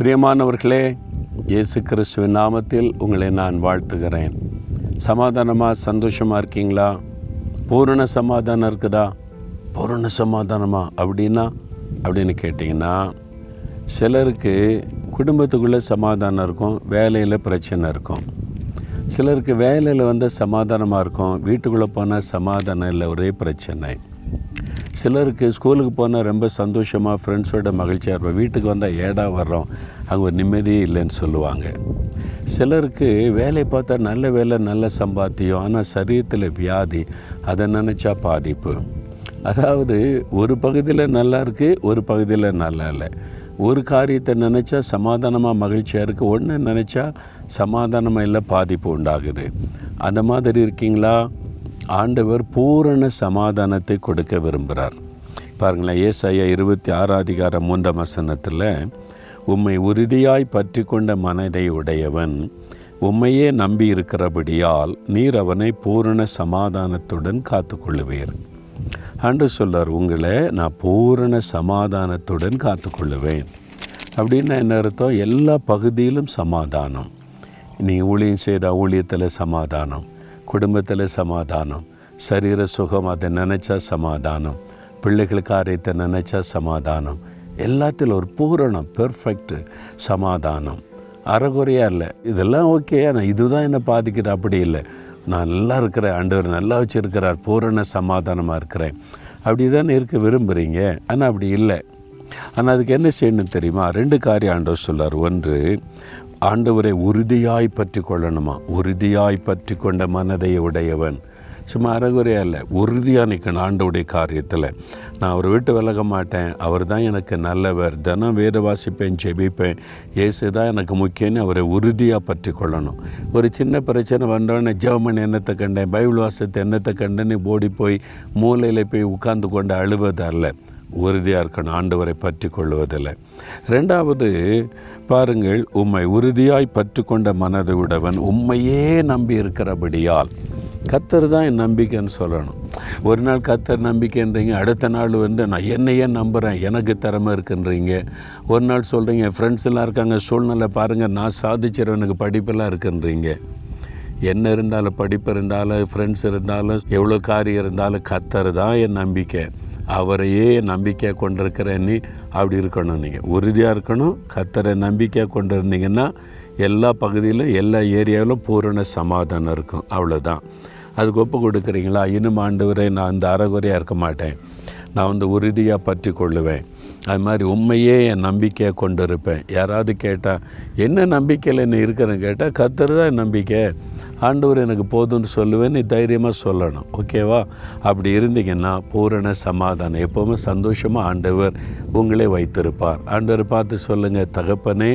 பிரியமானவர்களே இயேசு கிறிஸ்துவின் நாமத்தில் உங்களை நான் வாழ்த்துகிறேன். சமாதானமாக சந்தோஷமாக இருக்கீங்களா? பூரண சமாதானம் இருக்குதா? பூரண சமாதானமா அப்படின்னா அப்படின்னு கேட்டிங்கன்னா சிலருக்கு குடும்பத்துக்குள்ளே சமாதானம் இருக்கும் வேலையில் பிரச்சனை இருக்கும். சிலருக்கு வேலையில் வந்து சமாதானமாக இருக்கும் வீட்டுக்குள்ளே போனால் சமாதானம் இல்லை ஒரே பிரச்சனை. சிலருக்கு ஸ்கூலுக்கு போனால் ரொம்ப சந்தோஷமாக ஃப்ரெண்ட்ஸோட மகிழ்ச்சியாக இருப்போம். வீட்டுக்கு வந்தால் ஏடா வர்றோம்? அங்கே ஒரு நிம்மதியே இல்லைன்னு சொல்லுவாங்க. சிலருக்கு வேலை பார்த்தா நல்ல வேலை நல்ல சம்பாத்தியம் ஆனால் சரீரத்தில் வியாதி அதை நினச்சா பாதிப்பு. அதாவது ஒரு பகுதியில் நல்லா இருக்குது ஒரு பகுதியில் நல்லா இல்லை. ஒரு காரியத்தை நினச்சா சமாதானமாக மகிழ்ச்சியாக இருக்குது ஒன்று நினச்சா சமாதானமாக இல்லை பாதிப்பு உண்டாகுது. அந்த மாதிரி இருக்கீங்களா? ஆண்டவர் பூரண சமாதானத்தை கொடுக்க விரும்புகிறார். பாருங்களேன் ஏசாயா இருபத்தி ஆறாதிகாரம் மூன்றாம் வசனத்தில் உம்மை உறுதியாய் பற்றி கொண்ட மனதை உடையவன் உம்மையே நம்பி இருக்கிறபடியால் நீர் அவனை பூரண சமாதானத்துடன் காத்துக்கொள்ளுவீர். அன்று சொல்லார் உங்களை நான் பூரண சமாதானத்துடன் காத்துக்கொள்ளுவேன். அப்படின்னு என்ன அர்த்தம்? எல்லா பகுதியிலும் சமாதானம். நீ ஊழியம் செய்த ஊழியத்தில் சமாதானம். குடும்பத்தில் சமாதானம் சரீர சுகம் அதை நினச்சா சமாதானம் பிள்ளைகள் காரியத்தை நினச்சா சமாதானம். எல்லாத்திலும் ஒரு பூரணம் பெர்ஃபெக்ட் சமாதானம். அறகுறையா இல்லை. இதெல்லாம் ஓகே ஆனால் இதுதான் என்னை பாதிக்கிற அப்படி இல்லை. நான் நல்லா இருக்கிறேன் ஆண்டவர் நல்லா வச்சுருக்கிறார் பூரண சமாதானமாக இருக்கிறேன். அப்படி தானே இருக்க விரும்புகிறீங்க ஆனால் அப்படி இல்லை. ஆனால் அதுக்கு என்ன செய்யணும் தெரியுமா? ரெண்டு காரியம் ஆண்டவர் சொல்லார் ஒன்று ஆண்டவரை உறுதியாய் பற்றி கொள்ளணுமா உறுதியாய் பற்றி கொண்ட மனதை உடையவன். சும்மா அறகுறையாக இல்லை உறுதியாக நிற்கணும் ஆண்டவுடைய காரியத்தில். நான் அவர் விட்டு விலக மாட்டேன் அவர் தான் எனக்கு நல்லவர் தினம் வேத வாசிப்பேன் ஜெபிப்பேன். இயேசு தான் எனக்கு முக்கியம்னு அவரை உறுதியாக பற்றி கொள்ளணும் ஒரு சின்ன பிரச்சனை வந்தோடனே ஜெவமன் என்னத்தை கண்டேன்? பைபிள் வாசத்தை என்னத்தை கண்டேன்னு ஓடி போய் மூலையில் போய் உட்கார்ந்து கொண்டு அழுவது அல்ல. உறுதியாக இருக்கணும் ஆண்டவரை பற்றி கொள்வதில்லை ரெண்டாவது பாருங்கள் உம்மை உறுதியாய் பற்றுக்கொண்ட கொண்ட மனதை உடவன் உம்மையே நம்பி இருக்கிறபடியால். கத்தர் தான் என் நம்பிக்கைன்னு சொல்லணும். ஒரு நாள் கத்தர் நம்பிக்கைன்றீங்க அடுத்த நாள் வந்து நான் என்னையே நம்புகிறேன் எனக்கு திறமை இருக்குன்றீங்க. ஒரு நாள் சொல்கிறீங்க என் ஃப்ரெண்ட்ஸ் எல்லாம் இருக்காங்க சூழ்நிலை பாருங்கள் நான் சாதிச்சிருவனுக்கு படிப்பெல்லாம் இருக்குன்றீங்க. என்ன இருந்தாலும் படிப்பு இருந்தாலும் ஃப்ரெண்ட்ஸ் இருந்தாலும் எவ்வளோ காரியம் இருந்தாலும் கத்தர் தான் என் நம்பிக்கை. அவரையே நம்பிக்கையாக கொண்டிருக்கிறேன் நீ அப்படி இருக்கணும் நீங்கள் உறுதியாக இருக்கணும். கத்தரை நம்பிக்கையாக கொண்டு இருந்தீங்கன்னா எல்லா பகுதியிலும் எல்லா ஏரியாவிலும் பூரண சமாதானம் இருக்கும். அவ்வளோதான் அதுக்கு ஒப்பு கொடுக்குறீங்களா? இன்னும் ஆண்டவரே நான் அந்த அறகுறையாக இருக்க மாட்டேன். நான் வந்து உறுதியாக பற்றி கொள்ளுவேன். அது மாதிரி உண்மையே என் நம்பிக்கையை கொண்டு இருப்பேன் யாராவது கேட்டால் என்ன நம்பிக்கையில் என்ன இருக்கிறேன்னு? கேட்டால் கத்தர் தான் என் நம்பிக்கை. ஆண்டவர் எனக்கு போதும்னு சொல்லுவேன் நீ தைரியமாக சொல்லணும். ஓகேவா அப்படி இருந்தீங்கன்னா பூரண சமாதானம். எப்போவுமே சந்தோஷமாக ஆண்டவர் உங்களே வைத்திருப்பார். ஆண்டவர் பார்த்து சொல்லுங்கள் தகப்பனே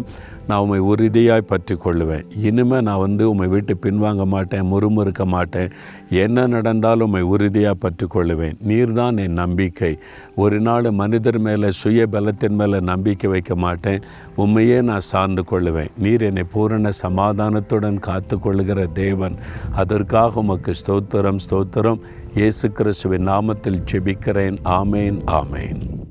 நான் உண்மை உறுதியாய் பற்றி கொள்ளுவேன் இனிமேல் நான் வந்து உண்மை விட்டு பின்வாங்க மாட்டேன் முறுமுறுக்க மாட்டேன். என்ன நடந்தாலும் உண்மை உறுதியாக பற்றி கொள்ளுவேன் நீர்தான் என் நம்பிக்கை. ஒரு நாள் மனிதர் மேலே சுய பலத்தின் மேலே நம்பிக்கை வைக்க மாட்டேன். உண்மையே நான் சார்ந்து கொள்ளுவேன். நீர் என்னை பூரண சமாதானத்துடன் காத்து கொள்ளுகிற தேவன். அதற்காக உமக்கு ஸ்தோத்திரம் ஸ்தோத்திரம். இயேசு கிறிஸ்துவின் நாமத்தில் ஜெபிக்கிறேன். ஆமேன் ஆமேன்.